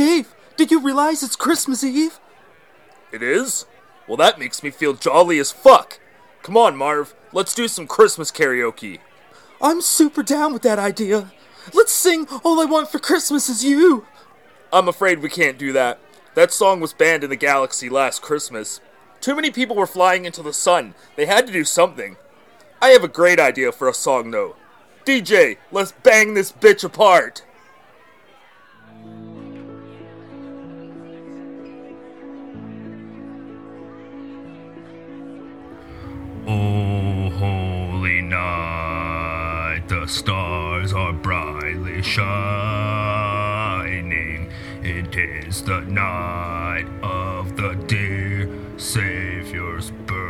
Dave, did you realize it's Christmas Eve? It is? Well, that makes me feel jolly as fuck. Come on, Marv, let's do some Christmas karaoke. I'm super down with that idea. Let's sing All I Want for Christmas Is You. I'm afraid we can't do that. That song was banned in the galaxy last Christmas. Too many people were flying into the sun. They had to do something. I have a great idea for a song, though. DJ, let's bang this bitch apart! The stars are brightly shining. It is the night of the dear Savior's birth.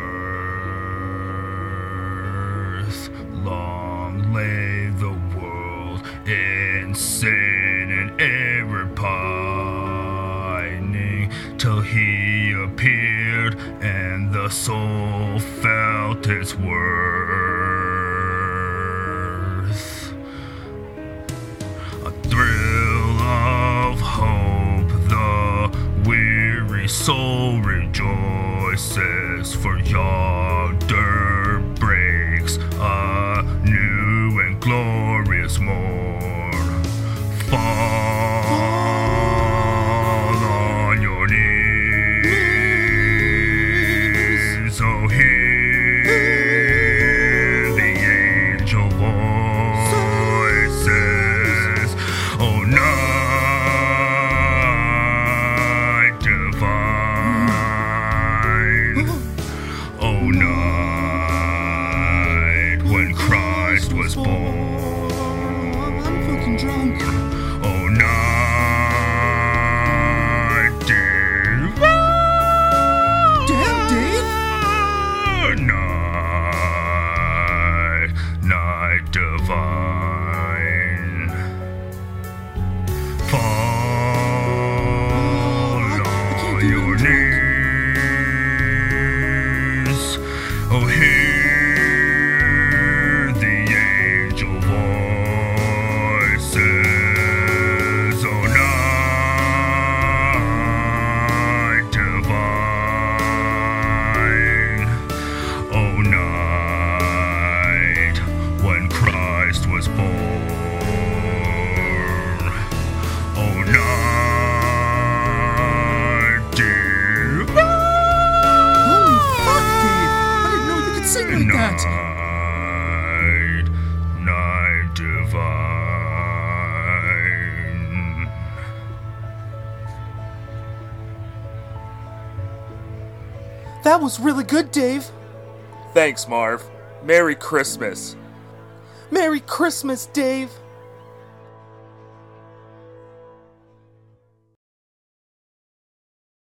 Long lay the world in sin and error pining till he appeared and the soul felt its worth. Soul rejoices, for yonder breaks a new and glorious morn. Fall on your knees, oh Christ was born. I'm fucking drunk. Oh, night divine. Damn, Dave. Night, night divine. On do your. That. Night, night divine. That was really good, Dave. Thanks, Marv. Merry Christmas. Merry Christmas, Dave.